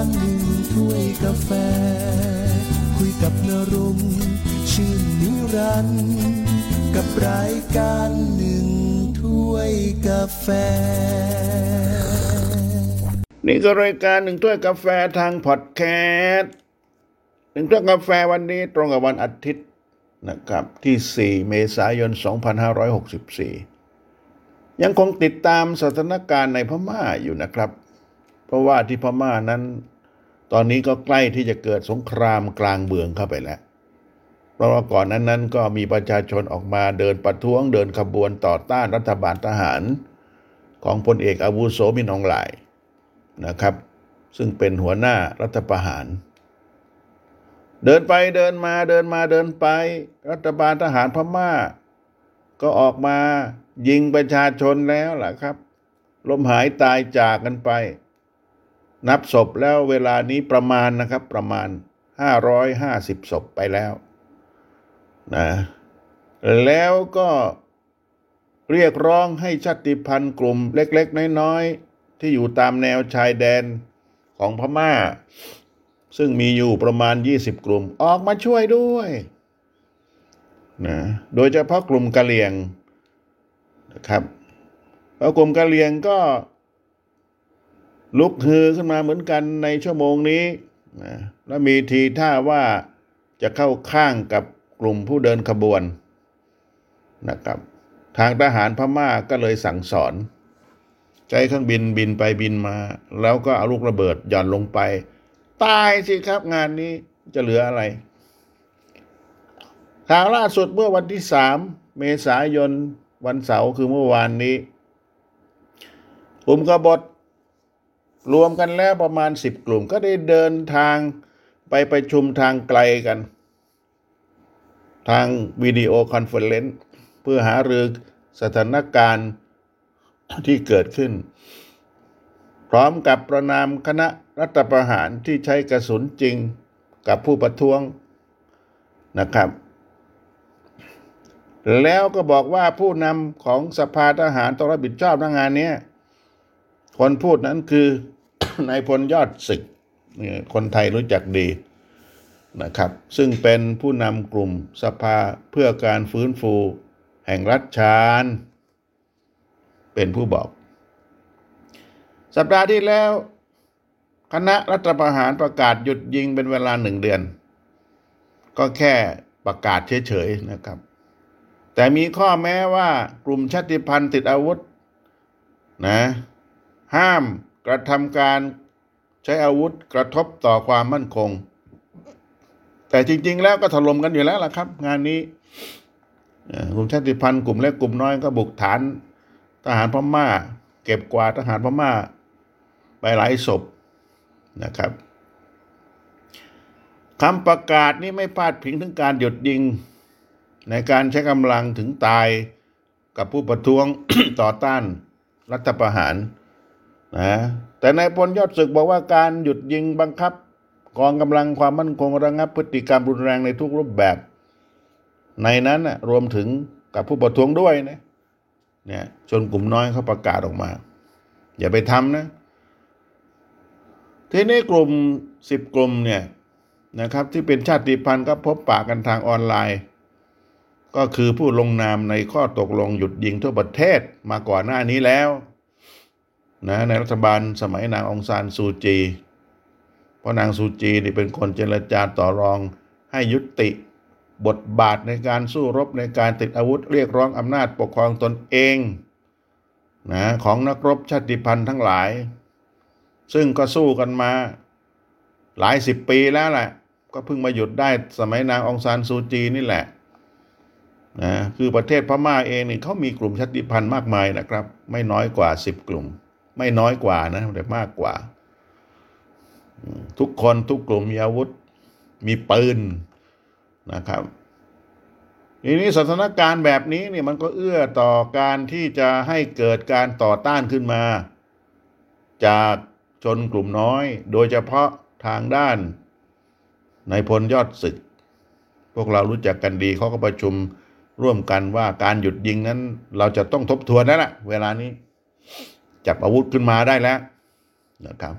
ารหนึ่งถ้วยกาแฟ คุยกับนรงชื่นนิรันด์กับรายการหนึ่งถ้วยกาแฟ นี่ก็รายการหนึ่งถ้วยกาแฟทางพอดแคสต์หนึ่งถ้วยกาแฟวันนี้ตรงกับวันอาทิตย์นะครับที่ 4 เมษายน 2564 ยังคงติดตามสถานการณ์ในพม่าอยู่นะครับ เพราะว่าที่พม่านั้น ตอนนี้ก็ใกล้ที่จะเกิดสงครามกลางเมืองเข้าไปแล้ว เพราะว่าก่อนนั้นนั้นก็มีประชาชนออกมาเดินประท้วงเดินขบวนต่อต้านรัฐบาลทหาร ของพลเอกอาวุโสมินองหลายนะครับ ซึ่งเป็นหัวหน้ารัฐประหาร เดินไปเดินมาเดินมาเดินไป รัฐบาลทหารพม่า ก็ออกมายิงประชาชนแล้วล่ะครับล้มหายตายจากกันไป นับศพแล้วเวลานี้ประมาณนะครับประมาณ 550 ศพไปแล้วนะแล้วก็เรียกร้องให้ชาติพันธุ์กลุ่มเล็ก ๆ น้อย ๆ ที่อยู่ตามแนวชายแดนของพม่า ซึ่งมีอยู่ประมาณ 20 กลุ่มออกมาช่วยด้วยนะโดยเฉพาะกลุ่มกะเหรี่ยงนะครับแล้วกลุ่มกะเหรี่ยงก็ ลุกฮือขึ้นมาเหมือนกันในชั่วโมงนี้นะและมีทีท่าว่าจะเข้าข้างกับกลุ่มผู้เดินขบวนนะครับ ทางทหารพม่าก็เลยสั่งสอน ใช้เครื่องบินบินไปบินมา แล้วก็เอาลูกระเบิดหย่อนลงไป ตายสิครับงานนี้จะเหลืออะไรข่าวล่าสุดเมื่อวันที่สามเมษายนวันเสาร์คือเมื่อวานนี้กลุ่มกบฏ รวมกันแล้วประมาณสิบกลุ่มก็ได้เดินทางไปประชุมทางไกลกัน ทาง video conference เพื่อหารือสถานการณ์ที่เกิดขึ้น พร้อมกับประนามคณะรัฐประหารที่ใช้กระสุนจริงกับผู้ประท้วงนะครับ แล้วก็บอกว่าผู้นำของสภาทหารต้องรับผิดชอบในงานนี้ คนพูดนั้นคือนายพลยอดศึกคนไทยรู้จักดีนะครับ ซึ่งเป็นผู้นำกลุ่มสภาเพื่อการฟื้นฟู แห่งรัฐชานเป็นผู้บอก สัปดาห์ที่แล้ว คณะรัฐประหารประกาศหยุดยิงเป็นเวลาหนึ่งเดือน ก็แค่ประกาศเฉยๆนะครับ แต่มีข้อแม้ว่ากลุ่มชาติพันธุ์ติดอาวุธนะ ห้ามกระทำการใช้อาวุธกระทบต่อความมั่นคง แต่จริง ๆ แล้วก็ถล่มกันอยู่แล้วล่ะครับ งานนี้กลุ่มชาติพันธุ์กลุ่มเล็กกลุ่มน้อยก็บุกฐานทหารพม่า เก็บกวาดทหารพม่า ไปหลายศพนะครับคำประกาศนี้ไม่พลาดพิงถึงการหยุดยิง ในการใช้กำลังถึงตายกับผู้ประท้วงต่อต้านรัฐประหาร นะแต่นายพลยอดศึกบอกว่าการหยุดยิงบังคับกองกำลังความมั่นคงระงับพฤติกรรมรุนแรงในทุกรูปแบบ ในนั้นนะรวมถึงกับผู้ประท้วงด้วยนะเนี่ยชนกลุ่มน้อยเขาประกาศออกมา อย่าไปทำนะ ทีนี้กลุ่มสิบกลุ่มเนี่ยนะครับ ที่เป็นชาติพันธุ์ก็พบปะกันทางออนไลน์ ก็คือผู้ลงนามในข้อตกลงหยุดยิงทั่วประเทศมาก่อนหน้านี้แล้ว นะในรัฐบาลสมัยนางองซานซูจี เพราะนางซูจีนี่เป็นคนเจรจาต่อรองให้ยุติบทบาทในการสู้รบในการติดอาวุธเรียกร้องอำนาจปกครองตนเองนะของนักรบชาติพันธุ์ทั้งหลาย ซึ่งก็สู้กันมาหลายสิบปีแล้วแหละ ก็เพิ่งมาหยุดได้สมัยนางองซานซูจีนี่แหละนะคือประเทศพม่าเองนี่เขามีกลุ่มชาติพันธุ์มากมายนะครับ ไม่น้อยกว่าสิบกลุ่ม ไม่น้อยกว่านะแต่มากกว่า ทุกคนทุกกลุ่มมีอาวุธมีปืนนะครับทีนี้สถานการณ์แบบนี้เนี่ยมันก็เอื้อต่อการที่จะให้เกิดการต่อต้านขึ้นมา จากชนกลุ่มน้อย โดยเฉพาะทางด้านในพลยอดศึก พวกเรารู้จักกันดีเขาก็ประชุมร่วมกันว่าการหยุดยิงนั้น เราจะต้องทบทวนแล้วล่ะเวลานี้ จับอาวุธขึ้นมาได้แล้วนะครับ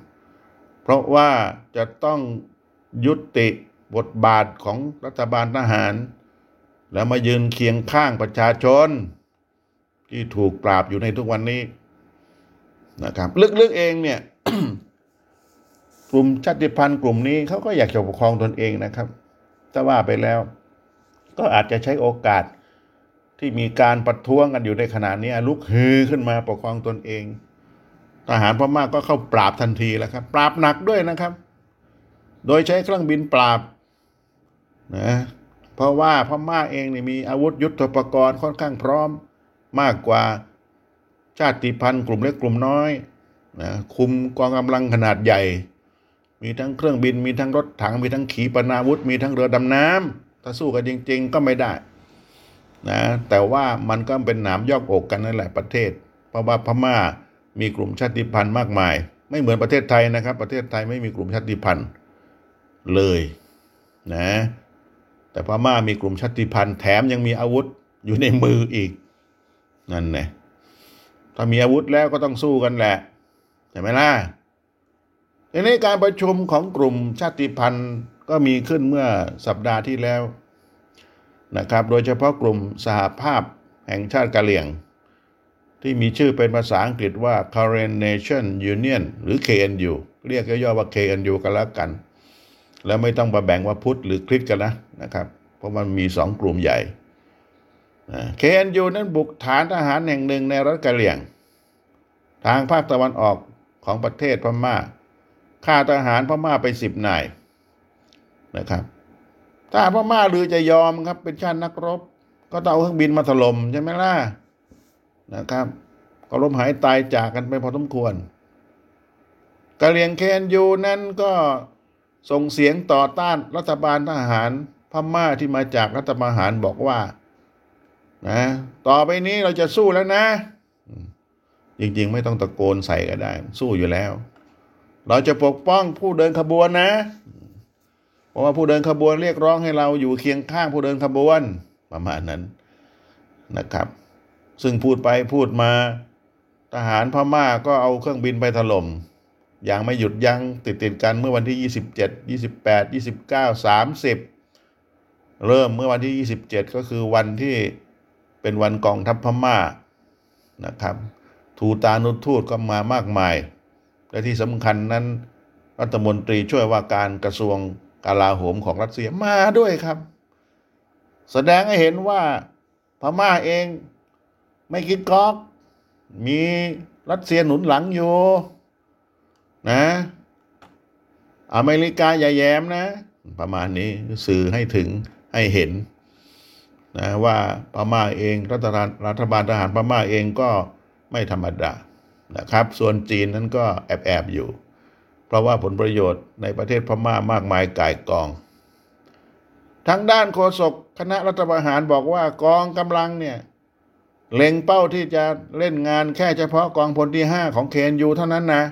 เพราะว่าจะต้องยุติบทบาทของรัฐบาลทหาร แล้วมายืนเคียงข้างประชาชน ที่ถูกปราบอยู่ในทุกวันนี้นะครับลึกๆเองเนี่ยกลุ่มชาติพันธุ์กลุ่มนี้เขาก็อยากจะปกครองตนเองนะครับถ้าว่าไปแล้ว ก็อาจจะใช้โอกาสที่มีการประท้วงกันอยู่ในขณะนี้ลุกฮือขึ้นมาปกครองตนเอง ทหารพม่าก็เข้าปราบทันทีแล้วครับ ปราบหนักด้วยนะครับ โดยใช้เครื่องบินปราบนะเพราะว่าพม่าเองนี่มีอาวุธยุทโธปกรณ์ค่อนข้างพร้อมมากกว่าชาติพันธุ์กลุ่มเล็กกลุ่มน้อยนะคุมกองกำลังขนาดใหญ่ มีทั้งเครื่องบิน มีทั้งรถถัง มีทั้งขีปนาวุธ มีทั้งเรือดำน้ำถ้าสู้กันจริง ๆ ก็ไม่ได้นะแต่ว่ามันก็เป็นหนามยอกอกกันนั่นแหละประเทศ เพราะว่าพม่า มีกลุ่มชาติพันธุ์มากมาย ไม่เหมือนประเทศไทยนะครับ ประเทศไทยไม่มีกลุ่มชาติพันธุ์เลยนะแต่พม่ามีกลุ่มชาติพันธุ์แถมยังมีอาวุธอยู่ในมืออีกนั่นไงถ้ามีอาวุธแล้วก็ต้องสู้กันแหละใช่ไหมล่ะในนี้การประชุมของกลุ่มชาติพันธุ์ก็มีขึ้นเมื่อสัปดาห์ที่แล้วนะครับ โดยเฉพาะกลุ่มสหภาพแห่งชาติกะเหรี่ยง ที่มีชื่อเป็นภาษาอังกฤษว่า Karen Nation Union หรือ KNU เรียกย่อๆว่า KNU กันแล้วกัน แล้วไม่ต้องมาแบ่งว่าพุทธหรือคริสต์กันนะนะครับ เพราะมันมีสองกลุ่มใหญ่ KNU นั้นบุกฐานทหารแห่งหนึ่งในรัฐกะเหรี่ยง ทางภาคตะวันออกของประเทศพม่าฆ่าทหารพม่าไปสิบนายนะครับถ้าพม่าหรือจะยอมครับเป็นชาตินักรบ ก็ต้องเอาเครื่องบินมาถล่มใช่ไหมล่ะ นะครับ ก็ล้มหายตายจากกันไปพอสมควรกะเหรี่ยงเคนยูนั้นก็ส่งเสียงต่อต้านรัฐบาลทหารพม่าที่มาจากรัฐประหารบอกว่านะต่อไปนี้เราจะสู้แล้วนะ จริงๆ ไม่ต้องตะโกนใส่ก็ได้ สู้อยู่แล้ว เราจะปกป้องผู้เดินขบวนนะ เพราะว่าผู้เดินขบวนเรียกร้องให้เราอยู่เคียงข้างผู้เดินขบวนประมาณนั้นนะครับ ซึ่งพูดไปพูดมา ทหารพม่าก็เอาเครื่องบินไปถล่มอย่างไม่หยุดยัง้งติดติดกันเมื่อวันที่ 27 28 29 30 เริ่มเมื่อวันที่ 27 ก็คือวันที่เป็นวันกองทัพพม่านะครับ ทูตานุทูตก็มามากมาย และที่สำคัญนั้น รัฐมนตรีช่วยว่าการกระทรวงกลาโหมของรัสเซียมาด้วยครับ แสดงให้เห็นว่าพม่าเอง ไม่คิดก๊อกมีรัสเซียหนุนหลังอยู่ นะ อเมริกาอย่าแย้มนะ ประมาณนี้สื่อให้ถึงให้เห็น นะว่าพม่าเองรัฐบาลรัฐบาลทหารพม่าเองก็ไม่ธรรมดานะครับ ส่วนจีนนั้นก็แอบแอบอยู่ เพราะว่าผลประโยชน์ในประเทศพม่ามากมายก่ายกอง ทางด้านโฆษกคณะรัฐประหารบอกว่ากองกำลังเนี่ย เล็งเป้าที่จะเล่นงานแค่เฉพาะกองพลที่ห้าของเคนยูเท่านั้นนะ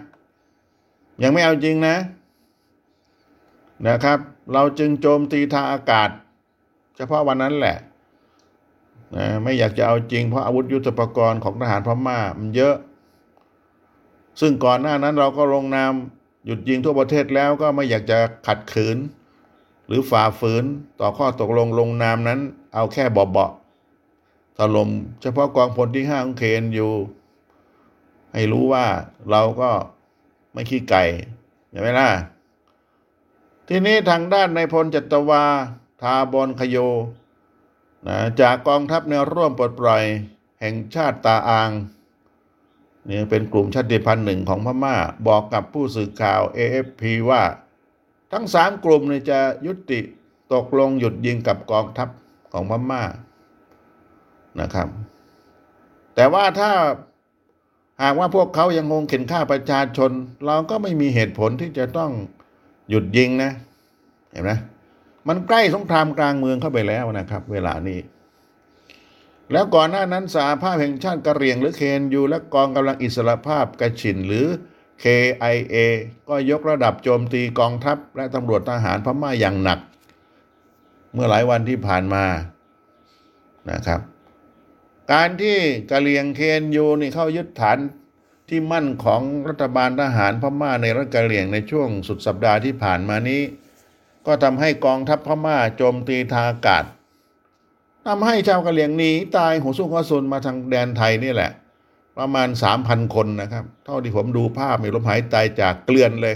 ยังไม่เอาจริงนะ นะครับ เราจึงโจมตีทางอากาศ เฉพาะวันนั้นแหละนะไม่อยากจะเอาจริงเพราะอาวุธยุทโธปกรณ์ของทหารพม่ามันเยอะ ซึ่งก่อนหน้านั้นเราก็ลงนามหยุดยิงทั่วประเทศแล้วก็ไม่อยากจะขัดขืน หรือฝ่าฝืนต่อข้อตกลงลงนามนั้น เอาแค่เบาๆ ถล่มเฉพาะกองพลที่ห้าของเคนอยู่ ให้รู้ว่าเราก็ไม่ขี้ไก่ใช่ไหมล่ะ ทีนี้ทางด้านในพลจัตวา ทาบอนขโยนะจากกองทัพแนวร่วมปลดปล่อย แห่งชาติตาอางนี่เป็นกลุ่มชาติพันธุ์หนึ่งของพม่า บอกกับผู้สื่อข่าว AFP ว่า ทั้งสามกลุ่มนี่จะยุติตกลงหยุดยิงกับกองทัพของพม่า นะครับ แต่ว่าถ้าหากว่าพวกเขายังงงเข็นฆ่าประชาชน เราก็ไม่มีเหตุผลที่จะต้องหยุดยิงนะ เห็นไหมมันใกล้สงครามกลางเมืองเข้าไปแล้วนะครับ เวลานี้ แล้วก่อนหน้านั้นสหภาพแห่งชาติกะเหรี่ยง หรือเคนยูและกองกำลังอิสระภาพกระชินหรือ KIA ก็ยกระดับโจมตีกองทัพ และตำรวจทหารพม่าอย่างหนัก เมื่อหลายวันที่ผ่านมานะครับ การที่กะเหรี่ยงเคนยูนี่เข้ายึดฐานที่มั่นของรัฐบาลทหารพม่าในรัฐกะเหรี่ยงในช่วงสุดสัปดาห์ที่ผ่านมานี้ ก็ทำให้กองทัพพม่าโจมตีทางอากาศทำให้ชาวกะเหรี่ยงหนีตายหัวสู้หัวซุนมาทางแดนไทยนี่แหละ ประมาณสามพันคนนะครับ เท่าที่ผมดูภาพมีลมหายใจจากเกลื่อนเลย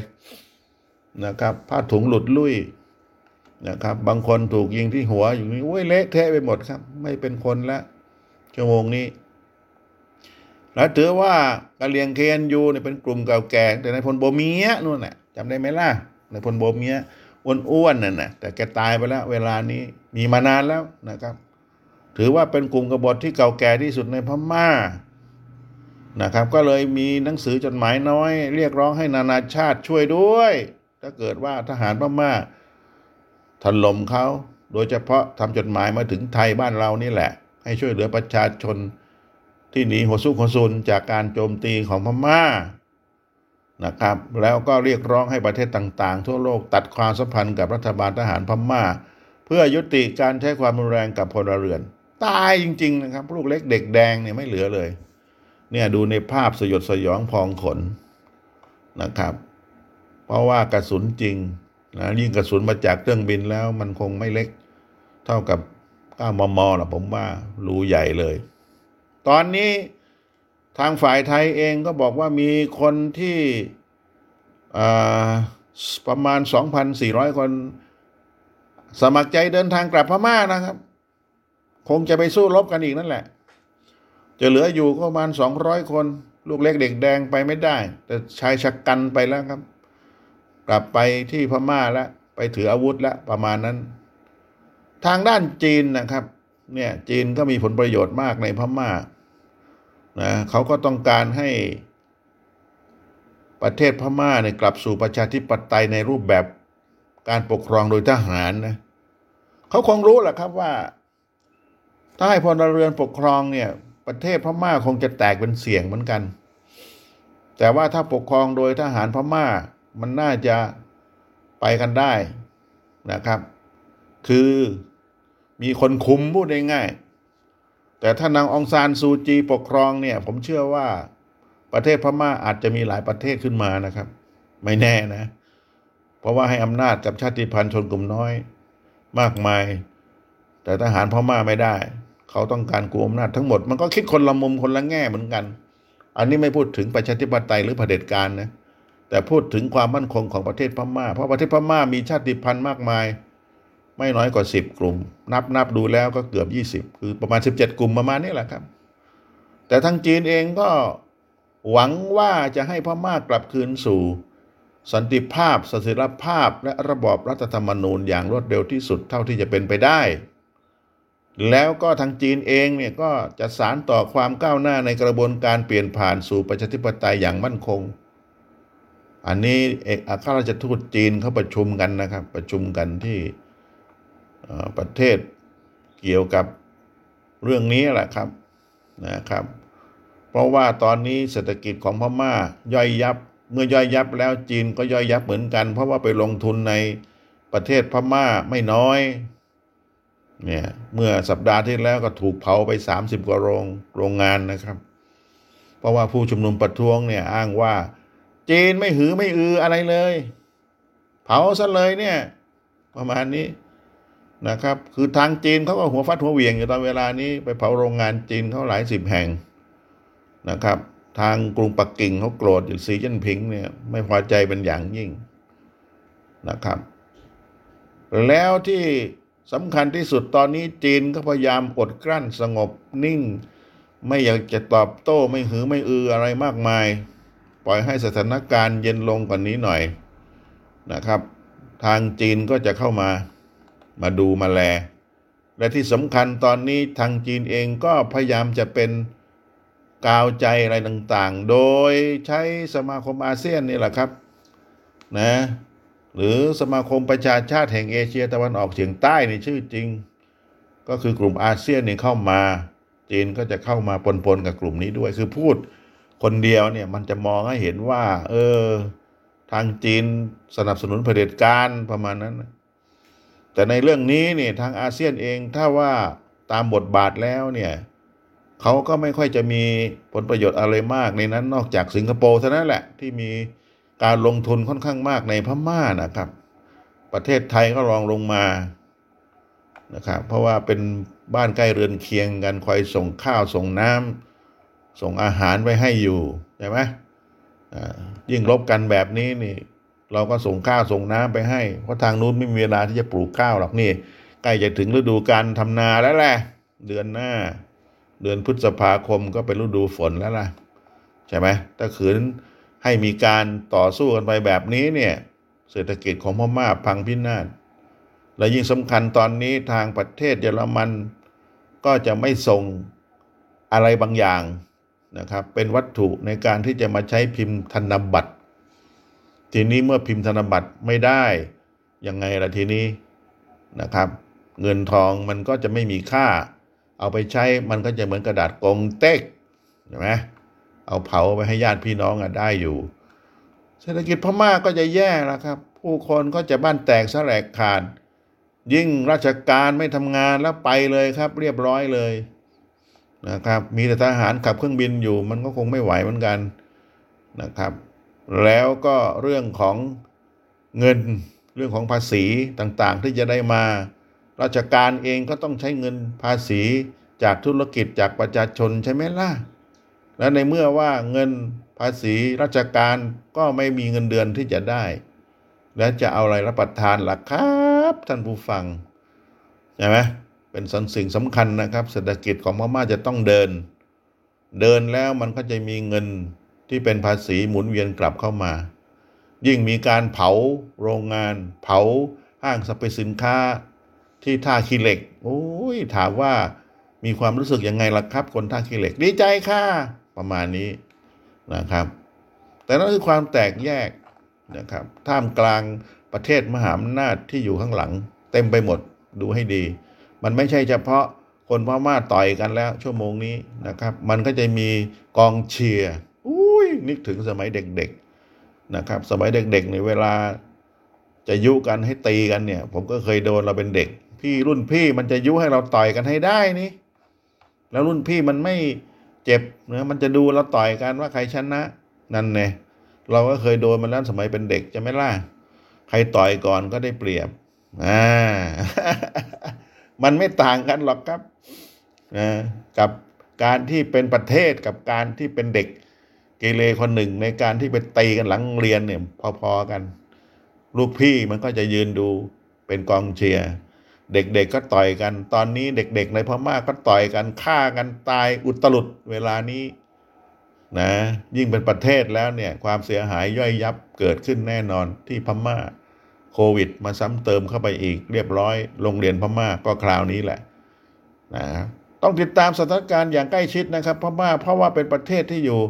นะครับผ้าถุงหลุดลุ่ยนะครับ บางคนถูกยิงที่หัวอยู่นี่โอ้ยเละเทะไปหมดครับ ไม่เป็นคนละ ชั่วโมงนี้ แล้วถือว่ากะเหรี่ยงเคนยูเนี่ยเป็นกลุ่มเก่าแก่ แต่ในพลโบเมียนู่นน่ะจำได้ไหมล่ะ ในพลโบเมียอ้วนๆนั่นน่ะแต่แกตายไปแล้ว เวลานี้มีมานานแล้วนะครับ ถือว่าเป็นกลุ่มกบฏที่เก่าแก่ที่สุดในพม่านะครับ ก็เลยมีหนังสือจดหมายน้อย เรียกร้องให้นานาชาติช่วยด้วย ถ้าเกิดว่าทหารพม่าถล่มเขา โดยเฉพาะทำจดหมายมาถึงไทยบ้านเรานี่แหละ ให้ช่วยเหลือประชาชนที่หนีหัวสู้หัวซุนจากการโจมตีของพม่านะครับ แล้วก็เรียกร้องให้ประเทศต่างๆ ทั่วโลกตัดความสัมพันธ์กับรัฐบาลทหารพม่า เพื่อยุติการใช้ความรุนแรงกับพลเรือน ตายจริง ๆ นะครับ ลูกเล็กเด็กแดงเนี่ยไม่เหลือเลย เนี่ยดูในภาพสยดสยองพองขนนะครับ เพราะว่ากระสุนจริงนะยิ่งกระสุนมาจากเครื่องบินแล้วมันคงไม่เล็ก เท่ากับ 9มมนะผมว่ารูใหญ่เลย ตอนนี้ทางฝ่ายไทยเองก็บอกว่ามีคนที่ประมาณ 2,400 คน สมัครใจเดินทางกลับพม่านะครับ คงจะไปสู้รบกันอีกนั่นแหละ จะเหลืออยู่ก็ประมาณ 200 คน ลูกเล็กเด็กแดงไปไม่ได้ แต่ชายชักกันไปแล้วครับ กลับไปที่พม่าแล้ว ไปถืออาวุธแล้วประมาณนั้น ทางด้านจีนนะครับ เนี่ยจีนก็มีผลประโยชน์มากในพม่านะเขาก็ต้องการให้ประเทศพม่าเนี่ยกลับสู่ประชาธิปไตยในรูปแบบการปกครองโดยทหารนะเขาคงรู้แหละครับว่า ถ้าให้พลเรือนปกครองเนี่ย ประเทศพม่าคงจะแตกเป็นเสียงเหมือนกัน แต่ว่าถ้าปกครองโดยทหารพม่ามันน่าจะไปกันได้นะครับ คือ มีคนคุมพูดง่ายๆแต่ถ้านางองซานซูจีปกครองเนี่ย ผมเชื่อว่าประเทศพม่าอาจจะมีหลายประเทศขึ้นมานะครับ ไม่แน่นะ เพราะว่าให้อำนาจกับชาติพันธุ์ชนกลุ่มน้อย มากมาย แต่ทหารพม่าไม่ได้ เขาต้องการกุมอำนาจทั้งหมดมันก็คิดคนละมุมคนละแง่เหมือนกัน อันนี้ไม่พูดถึงประชาธิปไตยหรือเผด็จการนะแต่พูดถึงความมั่นคงของประเทศพม่า เพราะประเทศพม่ามีชาติพันธุ์มากมาย ไม่น้อยกว่าสิบกลุ่ม นับนับดูแล้วก็เกือบยี่สิบคือประมาณสิบเจ็ดกลุ่มประมาณนี้แหละครับ แต่ทางจีนเองก็หวังว่าจะให้พม่ากลับคืนสู่ สันติภาพสถิรภาพและระบอบรัฐธรรมนูญอย่างรวดเร็วที่สุดเท่าที่จะเป็นไปได้ แล้วก็ทางจีนเองเนี่ยก็จะสารต่อความก้าวหน้าในกระบวนการเปลี่ยนผ่านสู่ประชาธิปไตยอย่างมั่นคง อันนี้เอกอัครราชทูตจีนเขาประชุมกันนะครับ ประชุมกันที่ ประเทศเกี่ยวกับเรื่องนี้แหละครับนะครับ เพราะว่าตอนนี้เศรษฐกิจของพม่าย่อยยับ เมื่อย่อยยับแล้วจีนก็ย่อยยับเหมือนกัน เพราะว่าไปลงทุนในประเทศพม่าไม่น้อยเนี่ยเมื่อสัปดาห์ที่แล้วก็ถูกเผาไปสามสิบกว่าโรงโรงงานนะครับ เพราะว่าผู้ชุมนุมประท้วงเนี่ยอ้างว่าจีนไม่หือไม่อืออะไรเลย เผาซะเลยเนี่ย ประมาณนี้ นะครับ คือทางจีนเขาก็หัวฟัดหัวเหวี่ยงอยู่ตอนเวลานี้ไปเผาโรงงานจีนเขาหลายสิบแห่งนะครับ ทางกรุงปักกิ่งเขาโกรธอยู่สีจิ้นผิงเนี่ยไม่พอใจเป็นอย่างยิ่งนะครับ แล้วที่สำคัญที่สุดตอนนี้จีนก็พยายามอดกลั้นสงบนิ่ง ไม่อยากจะตอบโต้ไม่หือไม่อืออะไรมากมาย ปล่อยให้สถานการณ์เย็นลงกว่านี้หน่อยนะครับ ทางจีนก็จะเข้ามา มาดูมาแล และที่สำคัญตอนนี้ทางจีนเองก็พยายามจะเป็นกาวใจอะไรต่างๆ โดยใช้สมาคมอาเซียนนี่แหละครับนะหรือสมาคมประชาชาติแห่งเอเชียตะวันออกเฉียงใต้ในชื่อจริง ก็คือกลุ่มอาเซียนนี่เข้ามา จีนก็จะเข้ามาปนๆกับกลุ่มนี้ด้วย คือพูดคนเดียวเนี่ยมันจะมองให้เห็นว่า เออ ทางจีนสนับสนุนเผด็จการประมาณนั้น แต่ในเรื่องนี้เนี่ยทางอาเซียนเองถ้าว่าตามบทบาทแล้วเนี่ยเขาก็ไม่ค่อยจะมีผลประโยชน์อะไรมากในนั้นนอกจากสิงคโปร์เท่านั้นแหละที่มีการลงทุนค่อนข้างมากในพม่านะครับ ประเทศไทยก็ลองลงมานะครับเพราะว่าเป็นบ้านใกล้เรือนเคียงกันคอยส่งข้าวส่งน้ำส่งอาหารไปให้อยู่ใช่ไหมยิ่งลบกันแบบนี้นี่ เราก็ส่งข้าวส่งน้ำไปให้ เพราะทางนู้นไม่มีเวลาที่จะปลูกข้าวหรอกนี่ใกล้จะถึงฤดูการทำนาแล้วแหละเดือนหน้า เดือนพฤษภาคมก็เป็นฤดูฝนแล้วล่ะใช่ไหมถ้าขืนให้มีการต่อสู้กันไปแบบนี้เนี่ยเศรษฐกิจของพม่าพังพินาศและยิ่งสำคัญตอนนี้ทางประเทศเยอรมันก็จะไม่ส่งอะไรบางอย่างนะครับ เป็นวัตถุในการที่จะมาใช้พิมพ์ธนบัตร ทีนี้เมื่อพิมพ์ธนบัตรไม่ได้ยังไงล่ะทีนี้นะครับ เงินทองมันก็จะไม่มีค่า เอาไปใช้มันก็จะเหมือนกระดาษกงเต็กใช่ไหมเอาเผาไปให้ญาติพี่น้องอะได้อยู่ เศรษฐกิจพม่าก็จะแย่แล้วครับ ผู้คนก็จะบ้านแตกสลายขาด ยิ่งราชการไม่ทำงานแล้วไปเลยครับ เรียบร้อยเลยนะครับ มีแต่ทหารขับเครื่องบินอยู่ มันก็คงไม่ไหวเหมือนกันนะครับ แล้วก็เรื่องของเงินเรื่องของภาษีต่างๆ ที่จะได้มา ราชการเองก็ต้องใช้เงินภาษีจากธุรกิจจากประชาชนใช่ไหมล่ะ และในเมื่อว่าเงินภาษีราชการก็ไม่มีเงินเดือนที่จะได้ และจะเอาอะไรรับประทานล่ะครับท่านผู้ฟังใช่ไหมเป็นสันสิ่งสำคัญนะครับ เศรษฐกิจของพม่าจะต้องเดิน เดินแล้วมันก็จะมีเงิน ที่เป็นภาษีหมุนเวียนกลับเข้ามา ยิ่งมีการเผาโรงงาน เผาห้างสรรพสินค้าที่ท่าขี้เหล็ก โอ้ยถามว่ามีความรู้สึกยังไงล่ะครับ คนท่าขี้เหล็กดีใจค่ะประมาณนี้นะครับ แต่นั่นคือความแตกแยกนะครับท่ามกลางประเทศมหาอำนาจที่อยู่ข้างหลัง เต็มไปหมดดูให้ดี มันไม่ใช่เฉพาะคนพม่าต่อยกันแล้วชั่วโมงนี้นะครับ มันก็จะมีกองเชียร์ นึกถึงสมัยเด็กๆนะครับ สมัยเด็กๆในเวลาจะยุกันให้ตีกันเนี่ย ผมก็เคยโดนเราเป็นเด็ก พี่รุ่นพี่มันจะยุให้เราต่อยกันให้ได้นี่ แล้วรุ่นพี่มันไม่เจ็บเนะมันจะดูเราต่อยกันว่าใครชนะ นั่นไงเราก็เคยโดนมาแล้วสมัยเป็นเด็กจะไม่ล่ะใครต่อยก่อนก็ได้เปรียบอ่ามันไม่ต่างกันหรอกครับนะกับการที่เป็นประเทศกับการที่เป็นเด็ก เกเรคนหนึ่งในการที่ไปตีกันหลังเรียนเนี่ยพอๆกัน ลูกพี่มันก็จะยืนดูเป็นกองเชียร์เด็กๆก็ต่อยกัน ตอนนี้เด็กๆในพม่าก็ต่อยกันฆ่ากันตายอุตลุดเวลานี้นะยิ่งเป็นประเทศแล้วเนี่ยความเสียหายย่อยยับเกิดขึ้นแน่นอนที่พม่าโควิด มาซ้ำเติมเข้าไปอีกเรียบร้อย โรงเรียนพม่าก็คราวนี้แหละนะต้องติดตามสถานการณ์อย่างใกล้ชิดนะครับพม่าเพราะว่าเป็นประเทศที่อยู่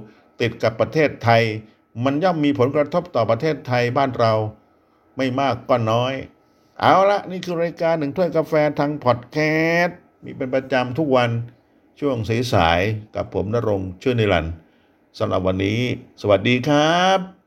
ติดกับประเทศไทย มันย่อมมีผลกระทบต่อประเทศไทยบ้านเรา ไม่มากก็น้อย เอาละนี่คือรายการหนึ่งถ้วยกาแฟทางพอดแคสต์มีเป็นประจำทุกวันช่วงสายๆกับผมนรงชื่อนิรันดร์สำหรับวันนี้ สวัสดีครับ